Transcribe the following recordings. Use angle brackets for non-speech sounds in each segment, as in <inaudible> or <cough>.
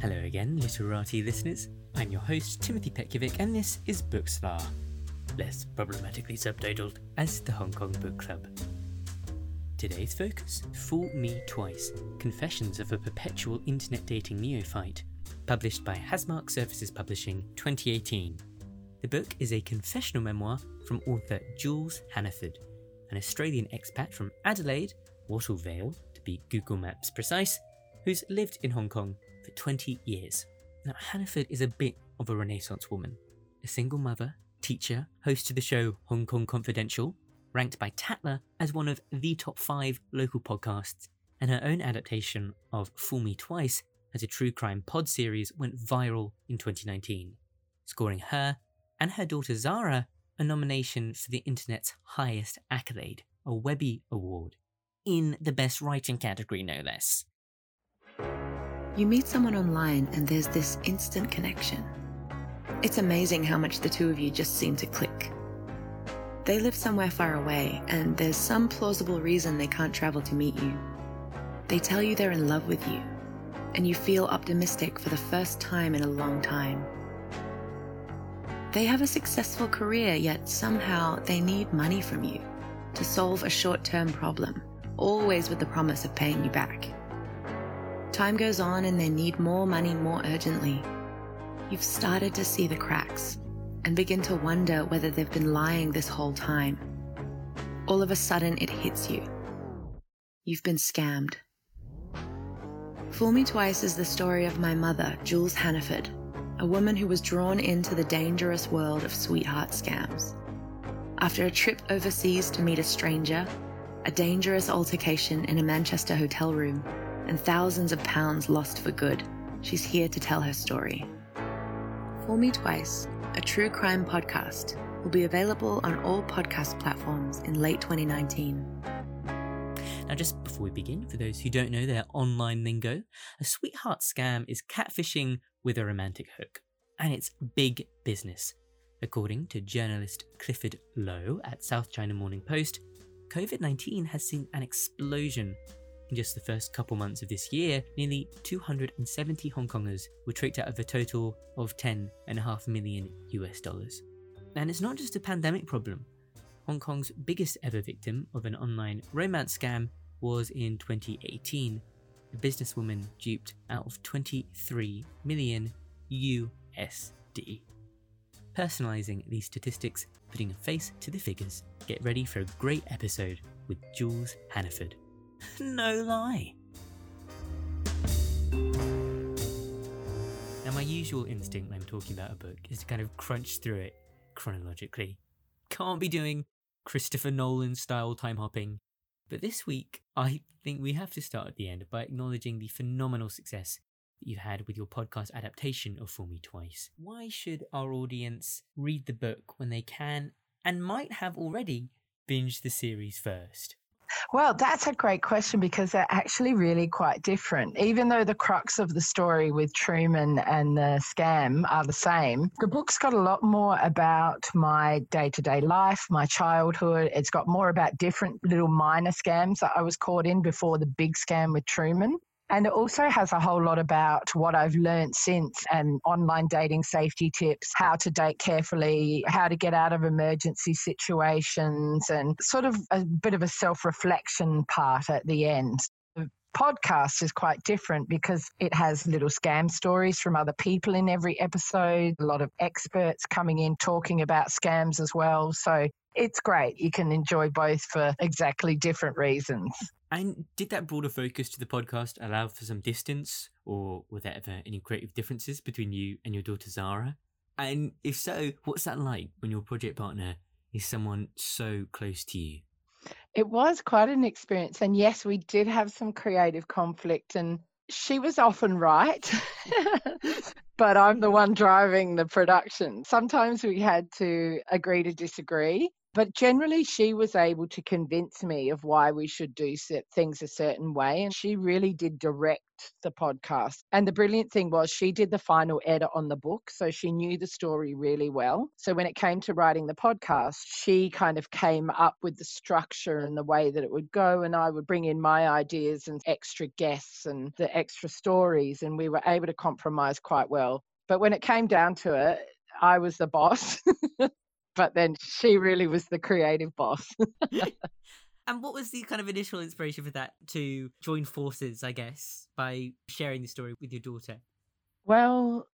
Hello again, literati listeners. I'm your host, Timothy Petkovic, and this is Bookstar, less problematically subtitled as the Hong Kong Book Club. Today's focus Fool Me Twice Confessions of a Perpetual Internet Dating Neophyte, published by Hasmark Services Publishing 2018. The book is a confessional memoir from author Jules Hannaford, an Australian expat from Adelaide, Wattle Vale to be Google Maps precise, who's lived in Hong Kong 20 years. Now, Hannaford is a bit of a Renaissance woman. A single mother, teacher, host to the show Hong Kong Confidential, ranked by Tatler as one of the top five local podcasts, and her own adaptation of Fool Me Twice as a true crime pod series went viral in 2019, scoring her and her daughter Zara a nomination for the internet's highest accolade, a Webby Award, in the Best Writing category, no less. You meet someone online and there's this instant connection. It's amazing how much the two of you just seem to click. They live somewhere far away, and there's some plausible reason they can't travel to meet you. They tell you they're in love with you, and you feel optimistic for the first time in a long time. They have a successful career, yet somehow they need money from you to solve a short term problem, always with the promise of paying you back. Time goes on and they need more money more urgently. You've started to see the cracks and begin to wonder whether they've been lying this whole time. All of a sudden, it hits you. You've been scammed. Fool Me Twice is the story of my mother, Jules Hannaford, a woman who was drawn into the dangerous world of sweetheart scams. After a trip overseas to meet a stranger, a dangerous altercation in a Manchester hotel room, and thousands of pounds lost for good, she's here to tell her story. Fool Me Twice, a true crime podcast, will be available on all podcast platforms in late 2019. Now, just before we begin, for those who don't know their online lingo, a sweetheart scam is catfishing with a romantic hook. And it's big business. According to journalist Clifford Lo at South China Morning Post, COVID 19 has seen an explosion. In just the first couple months of this year, nearly 270 Hong Kongers were tricked out of a total of 10.5 million US dollars. And it's not just a pandemic problem. Hong Kong's biggest ever victim of an online romance scam was in 2018. A businesswoman duped out of 23 million USD. Personalizing these statistics, putting a face to the figures, get ready for a great episode with Jules Hannaford. <laughs> no lie. Now, my usual instinct when I'm talking about a book is to kind of crunch through it chronologically. Can't be doing Christopher Nolan style time hopping. But this week, I think we have to start at the end by acknowledging the phenomenal success that you've had with your podcast adaptation of Fool Me Twice. Why should our audience read the book when they can and might have already binged the series first? Well, that's a great question because they're actually really quite different. Even though the crux of the story with Truman and the scam are the same, the book's got a lot more about my day to day life, my childhood. It's got more about different little minor scams that I was caught in before the big scam with Truman. And it also has a whole lot about what I've learned since and online dating safety tips, how to date carefully, how to get out of emergency situations, and sort of a bit of a self reflection part at the end. Podcast is quite different because it has little scam stories from other people in every episode, a lot of experts coming in talking about scams as well. So it's great. You can enjoy both for exactly different reasons. And did that broader focus to the podcast allow for some distance, or were there ever any creative differences between you and your daughter Zara? And if so, what's that like when your project partner is someone so close to you? It was quite an experience. And yes, we did have some creative conflict, and she was often right, <laughs> but I'm the one driving the production. Sometimes we had to agree to disagree But generally, she was able to convince me of why we should do things a certain way. And she really did direct the podcast. And the brilliant thing was she did the final edit on the book. So she knew the story really well. So when it came to writing the podcast, she kind of came up with the structure and the way that it would go. And I would bring in my ideas and extra guests and the extra stories. And we were able to compromise quite well. But when it came down to it, I was the boss. <laughs> but then she really was the creative boss. <laughs> <laughs> And what was the kind of initial inspiration for that to join forces, I guess, by sharing the story with your daughter? Well,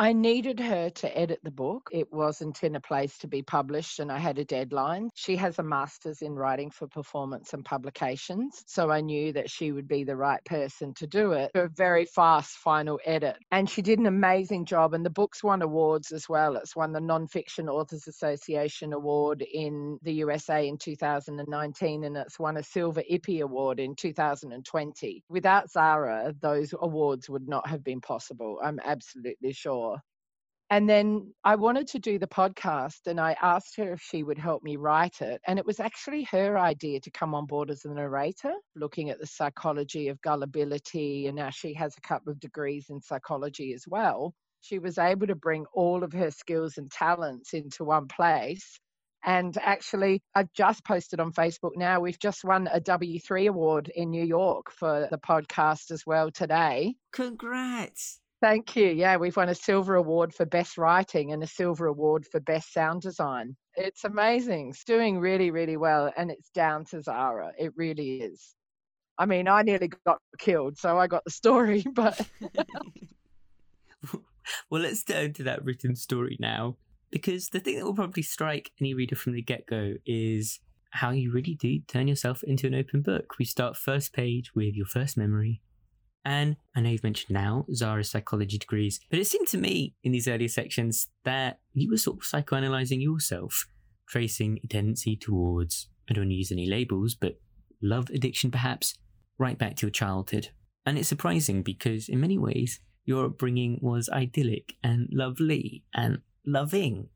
I needed her to edit the book. It wasn't in a place to be published, and I had a deadline. She has a master's in writing for performance and publications, so I knew that she would be the right person to do it. A very fast final edit. And she did an amazing job, and the book's won awards as well. It's won the Nonfiction Authors Association Award in the USA in 2019, and it's won a Silver Ippy Award in 2020. Without Zara, those awards would not have been possible, I'm absolutely sure. And then I wanted to do the podcast and I asked her if she would help me write it. And it was actually her idea to come on board as a narrator, looking at the psychology of gullibility. And now she has a couple of degrees in psychology as well. She was able to bring all of her skills and talents into one place. And actually, I've just posted on Facebook now. We've just won a W3 award in New York for the podcast as well today. Congrats. Thank you. Yeah, we've won a silver award for best writing and a silver award for best sound design. It's amazing. It's doing really, really well. And it's down to Zara. It really is. I mean, I nearly got killed, so I got the story, <laughs> but. <laughs> well, let's turn to that written story now. Because the thing that will probably strike any reader from the get go is how you really do turn yourself into an open book. We start first page with your first memory, and I know you've mentioned now Zara's psychology degrees, but it seemed to me in these earlier sections that you were sort of psychoanalyzing yourself, tracing a tendency towards, I don't want to use any labels, but love addiction perhaps, right back to your childhood. And it's surprising because in many ways, your upbringing was idyllic and lovely and loving.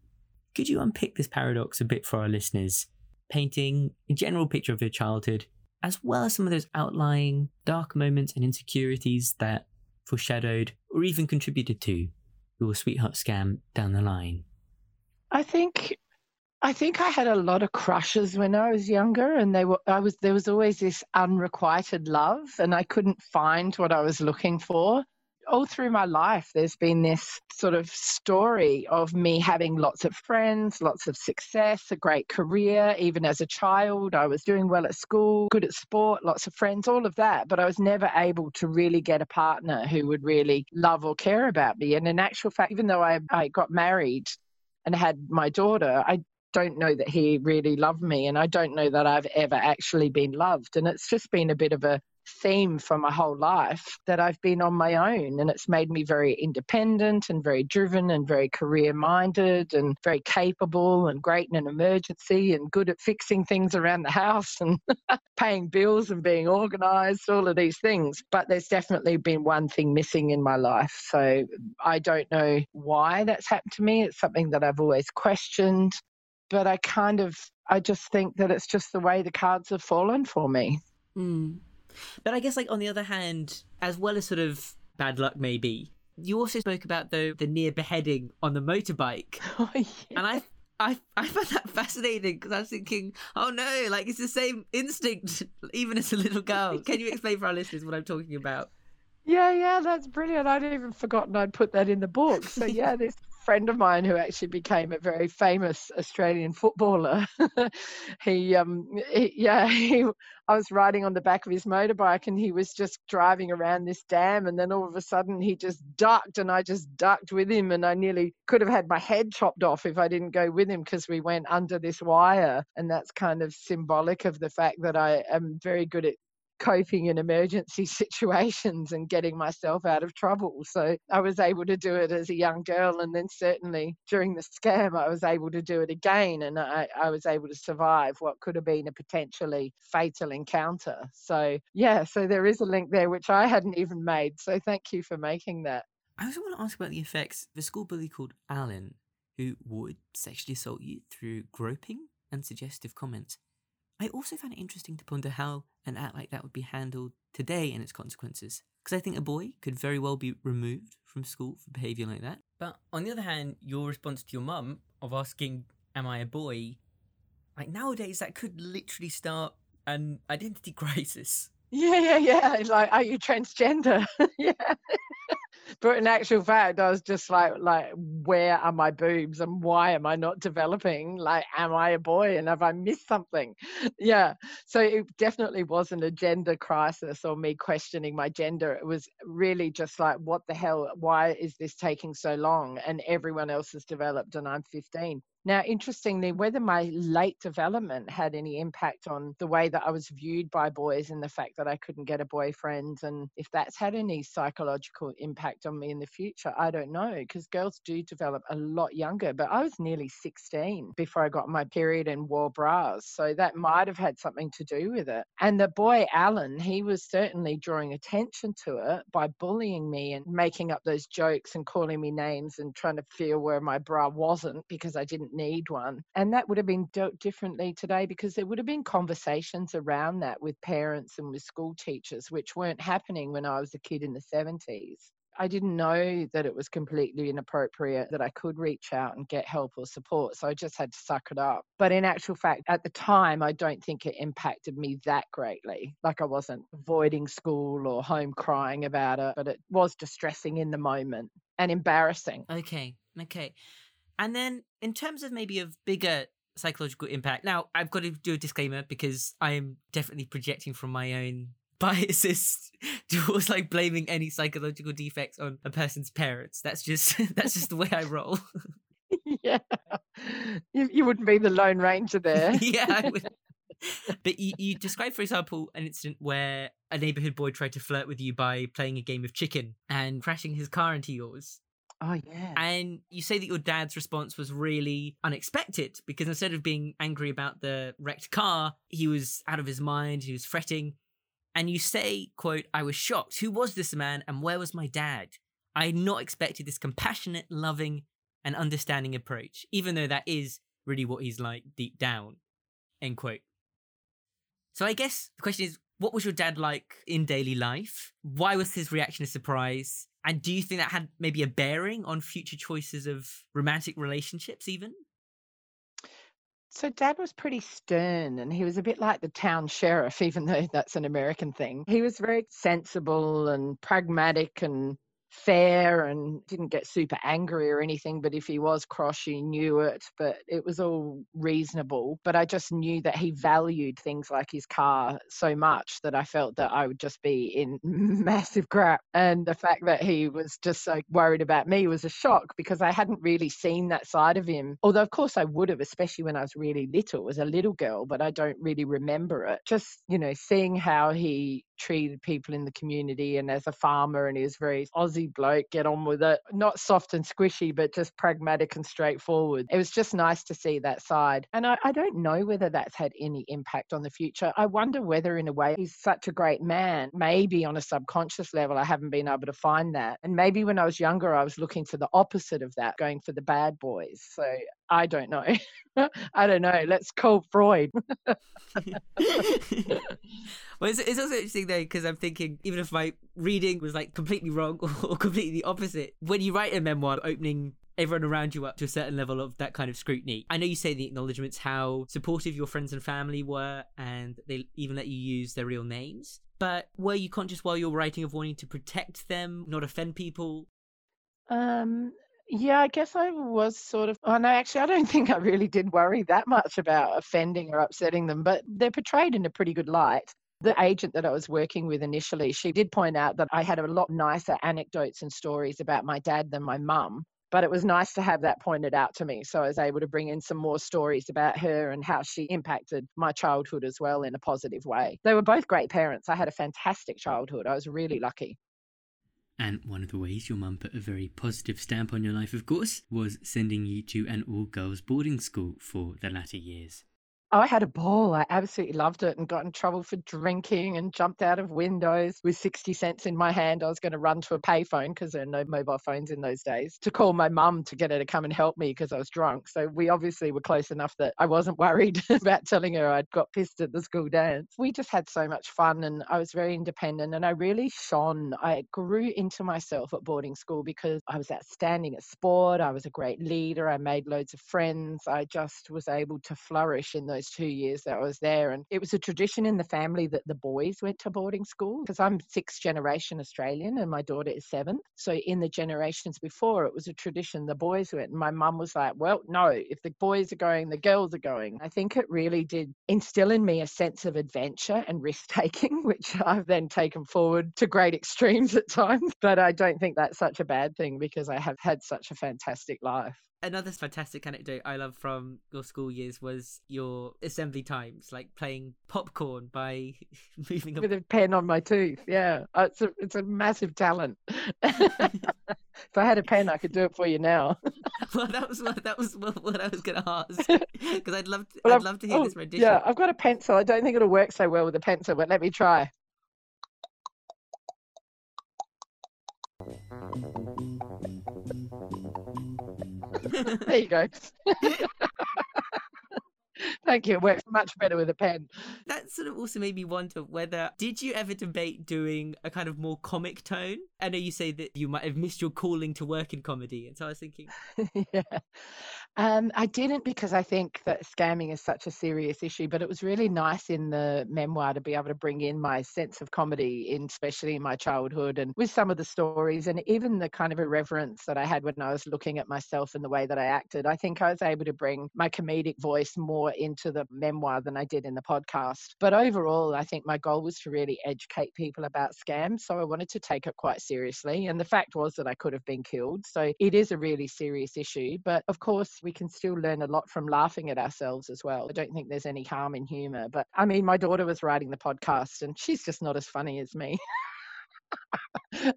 Could you unpick this paradox a bit for our listeners, painting a general picture of your childhood as well as some of those outlying dark moments and insecurities that foreshadowed or even contributed to your sweetheart scam down the line? I think I think I had a lot of crushes when I was younger and they were I was there was always this unrequited love and I couldn't find what I was looking for all through my life, there's been this sort of story of me having lots of friends, lots of success, a great career. Even as a child, I was doing well at school, good at sport, lots of friends, all of that. But I was never able to really get a partner who would really love or care about me. And in actual fact, even though I, I got married and had my daughter, I don't know that he really loved me and I don't know that I've ever actually been loved. And it's just been a bit of a theme for my whole life that I've been on my own. And it's made me very independent and very driven and very career minded and very capable and great in an emergency and good at fixing things around the house and <laughs> paying bills and being organized, all of these things. But there's definitely been one thing missing in my life. So I don't know why that's happened to me. It's something that I've always questioned. But I kind of, I just think that it's just the way the cards have fallen for me. Mm. But I guess, like on the other hand, as well as sort of bad luck, maybe you also spoke about though, the near beheading on the motorbike, <laughs> oh, yeah. and I. I, I found that fascinating because I was thinking, oh no, like it's the same instinct <laughs> even as a little girl. Can you explain for our listeners what I'm talking about? Yeah, yeah, that's brilliant. I'd even forgotten I'd put that in the book. So yeah, this friend of mine who actually became a very famous Australian footballer. <laughs> he, um, he, yeah, <laughs> he, I was riding on the back of his motorbike and he was just driving around this dam, and then all of a sudden he just ducked, and I just ducked with him, and I nearly could have had my head chopped off if I didn't go with him because we went under this wire, and that's kind of symbolic of the fact that I am very good at coping in emergency <laughs> situations and getting myself out of trouble. So I was able to do it as a young girl. And then certainly during the scam, I was able to do it again. And I, I was able to survive what could have been a potentially fatal encounter. So, yeah, so there is a link there, which I hadn't even made. So thank you for making that. I also want to ask about the effects. The school bully called Alan, who would sexually assault you through groping and suggestive comments. I also found it interesting to ponder how an act like that would be handled today and its consequences. Because I think a boy could very well be removed from school for behaviour like that. But on the other hand, your response to your mum of asking, Am I a boy? Like nowadays, that could literally start an identity <laughs> crisis. Yeah, yeah, yeah. Like, are you transgender? <laughs> yeah. But in actual fact, I was just like, like, where are my boobs and why am I not developing? Like, am I a boy and have I missed something? Yeah. So it definitely wasn't a gender crisis or me questioning my gender. It was really just like, what the hell? Why is this taking so long? And everyone else has developed and I'm 15. Now, interestingly, whether my late development had any impact on the way that I was viewed by boys and the fact that I couldn't get a boyfriend, and if that's had any psychological impact on me in the future, I don't know, because girls do develop a lot younger. But I was nearly 16 before I got my period and wore bras. So that might have had something to do with it. And the boy, Alan, he was certainly drawing attention to it by bullying me and making up those jokes and calling me names and trying to feel where my bra wasn't because I didn't need one. And that would have been dealt differently today because there would have been conversations around that with parents and with school teachers, which weren't happening when I was a kid in the 70s. I didn't know that it was completely inappropriate that I could reach out and get help or support. So I just had to suck it up. But in actual fact, at the time, I don't think it impacted me that greatly. Like I wasn't avoiding school or home crying about it, but it was distressing in the moment and embarrassing. Okay. Okay. And then in terms of maybe of bigger psychological impact, now I've got to do a disclaimer because I am definitely projecting from my own <laughs> biases <laughs> towards like blaming any psychological defects on a person's parents. That's just <laughs> that's just the way I roll. yeah. You, you wouldn't be the Lone Ranger there. yeah. But you, you described, for example, an incident where a neighborhood boy tried to flirt with you by playing a game of chicken and crashing his car into yours. Oh, yeah. And you say that your dad's response was really unexpected because instead of being angry about the wrecked car, he was out of his mind, he was fretting. And you say, quote, I was shocked. Who was this man and where was my dad? I had not expected this compassionate, loving, and understanding approach, even though that is really what he's like deep down. End quote. So I guess the question is, what was your dad like in daily life? Why was his reaction a surprise? And do you think that had maybe a bearing on future choices of romantic relationships, even? So, dad was pretty stern and he was a bit like the town sheriff, even though that's an American thing. He was very sensible and pragmatic and fair and didn't get super angry or anything. But if he was cross, you knew it. But it was all reasonable. But I just knew that he valued things like his car so much that I felt that I would just be in <laughs> massive crap. And the fact that he was just so worried about me was a shock because I hadn't really seen that side of him. Although, of course, I would have, especially when I was really little, as a little girl, but I don't really remember it. Just, you know, seeing how he treated people in the community and as a farmer and he was very Aussie bloke, get on with it. Not soft and squishy, but just pragmatic and straightforward. It was just nice to see that side. And I, I don't know whether that's had any impact on the future. I wonder whether in a way he's such a great man. Maybe on a subconscious level, I haven't been able to find that. And maybe when I was younger, I was looking for the opposite of that, going for the bad boys. So I don't know. <laughs> I don't know. Let's call Freud. <laughs> well, it's, it's also interesting though because I'm thinking even if my reading was like completely wrong <laughs> or completely opposite, when you write a memoir opening everyone around you up to a certain level of that kind of scrutiny. I know you say the acknowledgements how supportive your friends and family were, and they even let you use their real names. But were you conscious while you were writing of wanting to protect them, not offend people? Um, yeah, I guess I was sort of. Oh, no, actually, I don't <laughs> think I really did worry that much about offending or upsetting them, but they're portrayed in a pretty good light. The agent that I was working with initially, she did point out that I had a lot nicer anecdotes and stories about my dad than my mum. But it was nice to have that pointed out to me. So I was able to bring in some more stories about her and how she impacted my childhood as well in a positive way. They were both great parents. I had a fantastic childhood. I was really lucky. And one of the ways your mum put a very positive stamp on your life, of course, was sending you to an all girls boarding school for the latter years. I had a ball. I absolutely loved it and got in trouble for drinking and jumped out of windows with 60 cents in my hand. I was going to run to a payphone because there are no mobile phones in those days to call my mum to get her to come and help me because I was drunk. So we obviously were close enough that I wasn't <laughs> worried about telling her I'd got pissed at the school dance. We just had so much fun and I was very independent and I really shone. I grew into myself at boarding school because I was outstanding at sport. I was a great leader. I made loads of friends. I just was able to flourish in those those two years that I was there. And it was a tradition in the family that the boys went to boarding school because I'm sixth generation Australian and my daughter is seventh. So in the generations before, it was a tradition the boys went. And my mum was like, well, no, if the boys are going, the girls are going. I think it really did instill in me a sense of adventure and risk taking, <laughs> which I've then taken forward to great extremes at times. But I don't think that's such a bad thing because I have had such a fantastic life another fantastic anecdote I love from your school years was your assembly times, like playing popcorn by <laughs> moving with a pen on my tooth. Yeah, uh, it's a it's a massive talent. <laughs> if I had a pen, I could do it for you now. <laughs> well, that was what that was what I was going to ask because I'd love to, well, I'd I've, love to hear oh, this rendition. Yeah, I've got a pencil. I don't think it'll work so well with a pencil, but let me try. <laughs> there you go. <laughs> Thank you. It works much better with a pen. That sort of also made me wonder whether did you ever debate doing a kind of more comic tone? I know you say that you might have missed your calling to work in comedy, and so I was thinking, <laughs> yeah, um, I didn't because I think that scamming is such a serious issue. But it was really nice in the memoir to be able to bring in my sense of comedy, in especially in my childhood, and with some of the stories, and even the kind of irreverence that I had when I was looking at myself and the way that I acted. I think I was able to bring my comedic voice more into the memoir than I did in the podcast. But overall, I think my goal was to really educate people about scams. So I wanted to take it quite seriously. And the fact was that I could have been killed. So it is a really serious issue. But of course, we can still learn a lot from laughing at ourselves as well. I don't think there's any harm in humor. But I mean, my daughter was writing the podcast and she's just not as funny as me. <laughs>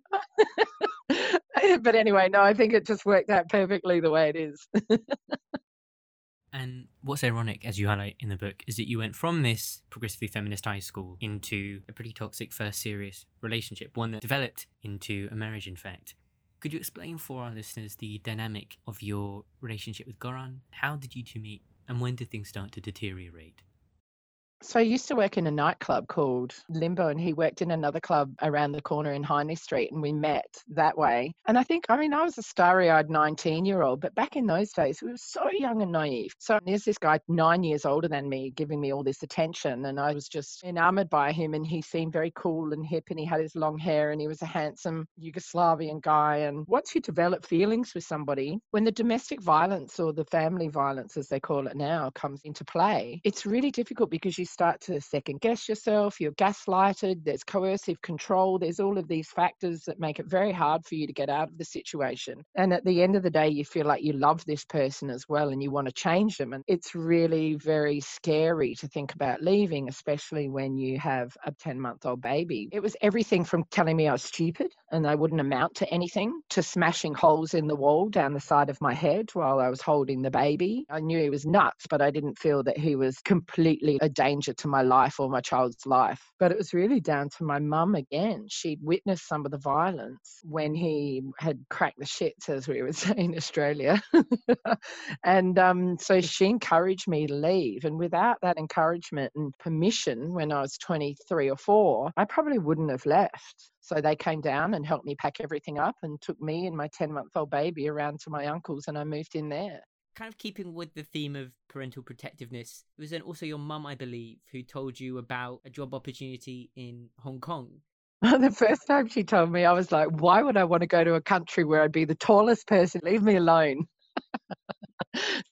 but anyway, no, I think it just worked out perfectly the way it is. And what's ironic, as you highlight in the book, is that you went from this progressively feminist high school into a pretty toxic first serious relationship, one that developed into a marriage, in fact. Could you explain for our listeners the dynamic of your relationship with Goran? How did you two meet, and when did things start to deteriorate? So I used to work in a nightclub called Limbo, and he worked in another club around the corner in Hindley Street, and we met that way. And I think, I mean, I was a starry eyed 19 year old, but back in those days, we were so young and naive. So there's this guy nine years older than me giving me all this attention, and I was just enamored by him. And he seemed very cool and hip, and he had his long hair, and he was a handsome Yugoslavian guy. And once you develop feelings with somebody, when the domestic violence or the family violence, as they call it now, comes into play, it's really difficult because you you start to second guess yourself, you're gaslighted, there's coercive control, there's all of these factors that make it very hard for you to get out of the situation. And at the end of the day, you feel like you love this person as well and you want to change them. And it's really very scary to think about leaving, especially when you have a 10 month old baby. It was everything from telling me I was stupid and I wouldn't amount to anything to smashing holes in the wall down the side of my head while I was holding the baby. I knew he was nuts, but I didn't feel that he was completely a danger danger to my life or my child's life. But it was really down to my mum again. She'd witnessed some of the violence when he had cracked the shits, as we would <laughs> say in Australia. and um, so she encouraged me to leave. And without that encouragement and permission when I was 23 or 4, I probably wouldn't have left. So they came down and helped me pack everything up and took me and my 10 month old baby around to my uncle's, and I moved in there kind of keeping with the theme of parental protectiveness, it was then also your mum, I believe, who told you about a job opportunity in Hong Kong. <laughs> the first time she told me, I was like, why would I want to go to a country where I'd be the tallest person? Leave me alone.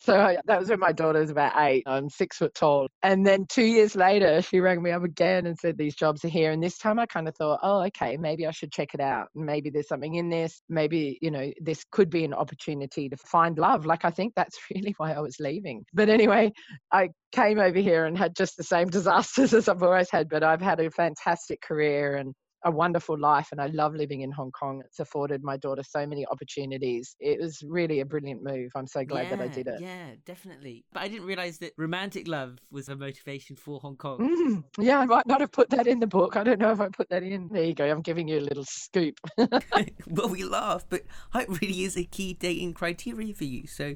So I, that was when my daughter was about eight. I'm six foot tall. And then two years later, she rang me up again and said, These jobs are here. And this time I kind of thought, Oh, okay, maybe I should check it out. Maybe there's something in this. Maybe, you know, this could be an opportunity to find love. Like, I think that's <laughs> really why I was leaving. But anyway, I came over here and had just the same <laughs> disasters as I've always had. But I've had a fantastic career and a wonderful life and I love living in Hong Kong. It's afforded my daughter so many opportunities. It was really a brilliant move. I'm so glad yeah, that I did it. Yeah, definitely. But I didn't realize that romantic love was a motivation for Hong Kong. Mm, yeah, I might not have put that in the book. I don't know if I put that in. There you go. I'm giving you a little scoop. <laughs> <laughs> well, we laugh, but height really is a key dating criteria for you. So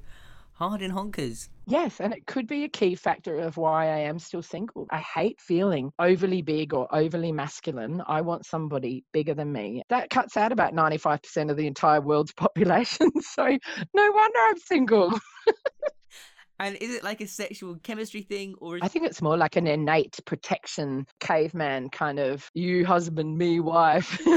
hard in honkers. Yes, and it could be a key factor of why I am still single. I hate feeling overly big or overly masculine. I want somebody bigger than me. That cuts out about 95% of the entire world's <laughs> population. So no wonder I'm single. <laughs> And is it like a sexual chemistry thing, or? Is- I think it's more like an innate protection, caveman kind of you husband, me wife. <laughs> <laughs>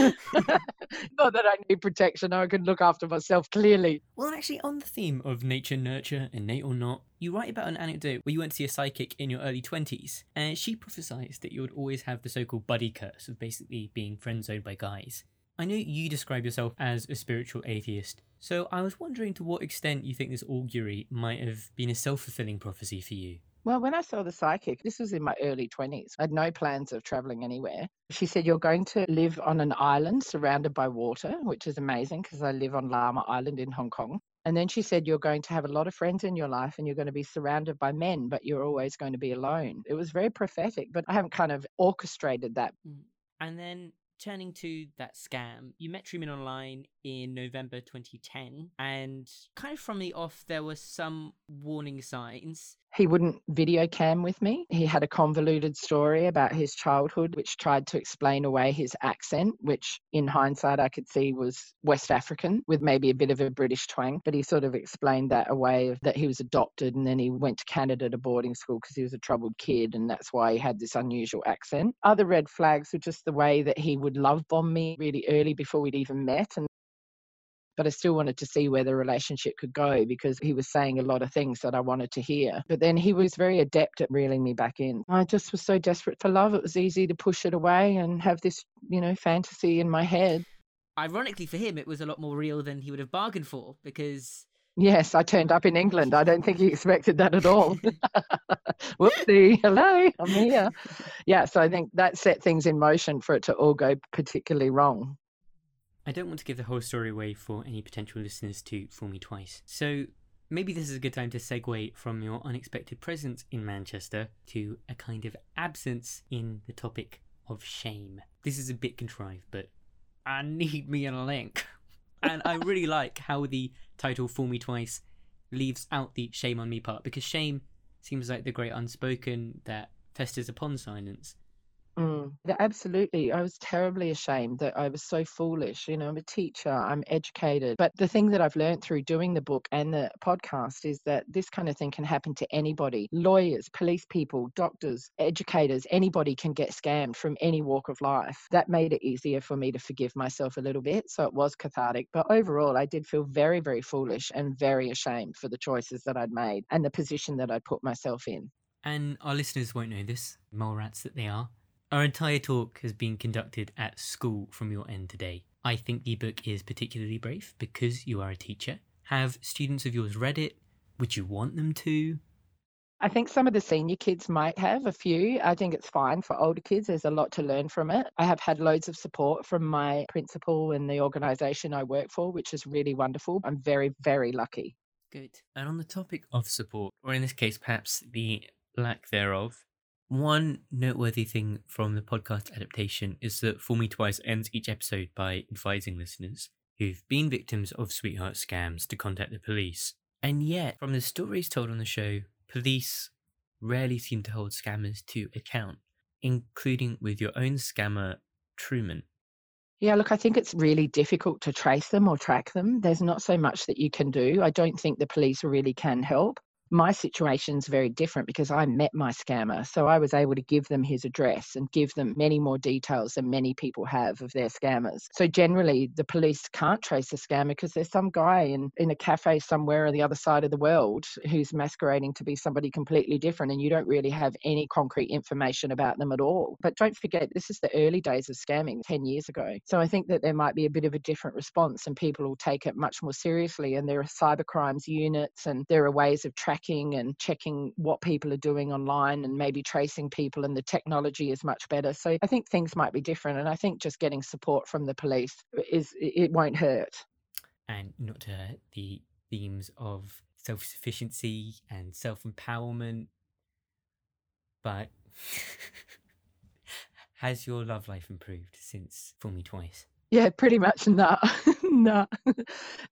Not that I need protection; I can look after myself clearly. Well, actually, on the theme of nature, nurture, innate or not, you write about an anecdote where you went to see a psychic in your early twenties, and she prophesied that you would always have the so-called buddy curse of basically being friend zoned by guys. I know you describe yourself as a spiritual atheist, so I was wondering to what extent you think this augury might have been a self fulfilling prophecy for you. Well, when I saw the psychic, this was in my early 20s. I had no plans of traveling anywhere. She said, You're going to live on an island surrounded by water, which is amazing because I live on Lamma Island in Hong Kong. And then she said, You're going to have a lot of friends in your life and you're going to be surrounded by men, but you're always going to be alone. It was very prophetic, but I haven't kind of orchestrated that. Mm. And then turning to that scam, you met Truman online in November 2010, and kind of from the off, there were some warning signs. He wouldn't video cam with me. He had a convoluted story about his childhood, which tried to explain away his accent, which in hindsight I could see was West African with maybe a bit of a British twang. But he sort of explained that away that he was adopted and then he went to Canada to boarding school because he was a troubled kid and that's why he had this unusual accent. Other red flags were just the way that he would love bomb me really early before we'd even met. And but I still wanted to see where the relationship could go because he was saying a lot of things that I wanted to hear. But then he was very adept at reeling me back in. I just was so desperate for love, it was easy to push it away and have this, you know, fantasy in my head. Ironically for him, it was a lot more real than he would have bargained for because Yes, I turned up in England. I don't think he expected that at all. <laughs> <laughs> Whoopsie, hello, I'm here. Yeah, so I think that set things in motion for it to all go particularly wrong. I don't want to give the whole story away for any potential listeners to Fool Me Twice. So maybe this is a good time to segue from your unexpected presence in Manchester to a kind of absence in the topic of shame. This is a bit contrived, but I <laughs> need me a link. And I really <laughs> like how the title Fool Me Twice leaves out the shame on me part because shame seems like the great unspoken that festers upon silence. Mm, absolutely. I was terribly ashamed that I was so foolish. You know, I'm a teacher, I'm educated. But the thing that I've learned through doing the book and the podcast is that this kind of thing can happen to anybody lawyers, police people, doctors, educators, anybody can get scammed from any walk of life. That made it easier for me to forgive myself a little bit. So it was cathartic. But overall, I did feel very, very foolish and very ashamed for the choices that I'd made and the position that I'd put myself in. And our listeners won't know this, mole rats that they are. Our entire talk has been conducted at school from your end today. I think the book is particularly brave because you are a teacher. Have students of yours read it? Would you want them to? I think some of the senior kids might have a few. I think it's fine for older kids. There's a lot to learn from it. I have had loads of support from my principal and the organisation I work for, which is really wonderful. I'm very, very lucky. Good. And on the topic of support, or in this case, perhaps the lack thereof, one noteworthy thing from the podcast adaptation is that Fool Me Twice ends each episode by advising listeners who've been victims of sweetheart scams to contact the police. And yet, from the stories told on the show, police rarely seem to hold scammers to account, including with your own scammer, Truman. Yeah, look, I think it's really difficult to trace them or track them. There's not so much that you can do. I don't think the police really can help my situation's very different because I met my scammer. So I was able to give them his address and give them many more details than many people have of their scammers. So generally, the police can't trace a scammer because there's some guy in, in a cafe somewhere on the other side of the world who's masquerading to be somebody completely different, and you don't really have any concrete information about them at all. But don't forget, this is the early days of scamming 10 years ago. So I think that there might be a bit of a different response, and people will take it much more seriously. And there are cyber crimes units, and there are ways of tracking tracking and checking what people are doing online and maybe tracing people, and the technology is much better. So I think things might be different. And I think just getting support from the police is it won't hurt. And not to hurt the themes of self sufficiency and self empowerment, but <laughs> has your love life improved since Fool Me Twice? Yeah, pretty much <laughs> no. no.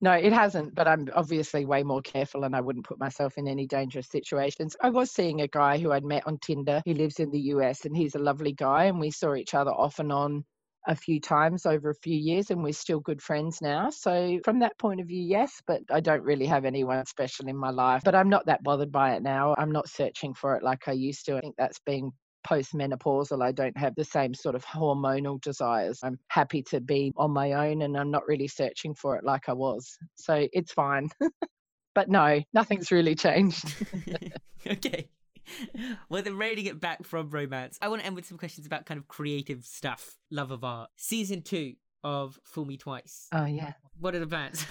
no, it hasn't, but I'm obviously way more careful and I wouldn't put myself in any dangerous situations. I was seeing a guy who I'd met on Tinder. He lives in the US and he's a lovely guy and we saw each other off and on a few times over a few years and we're still good friends now. So from that point of view, yes, but I don't really have anyone special in my life. But I'm not that bothered by it now. I'm not searching for it like I used to. I think that's being postmenopausal. I don't have the same sort of hormonal desires. I'm happy to be on my own and I'm not really searching for it like I was. So it's fine. <laughs> but no, nothing's really changed. <laughs> okay. Well, then rating it back from romance, I want to end with some questions about kind of creative stuff, love of art. Season two of Fool Me Twice. Oh, yeah. What are the plans?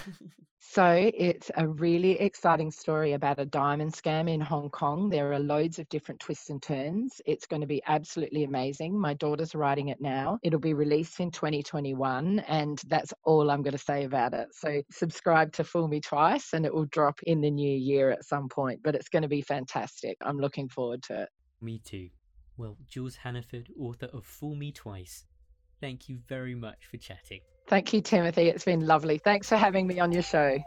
So it's a really exciting story about a diamond scam in Hong Kong. There are loads of different twists and turns. It's going to be absolutely amazing. My daughter's writing it now. It'll be released in 2021, and that's all I'm going to say about it. So subscribe to Fool Me Twice, and it will drop in the new year at some point. But it's going to be fantastic. I'm looking forward to it. Me too. Well, Jules Hannaford, author of Fool Me Twice, thank you very much for chatting. Thank you, Timothy. It's been lovely. Thanks for having me on your show.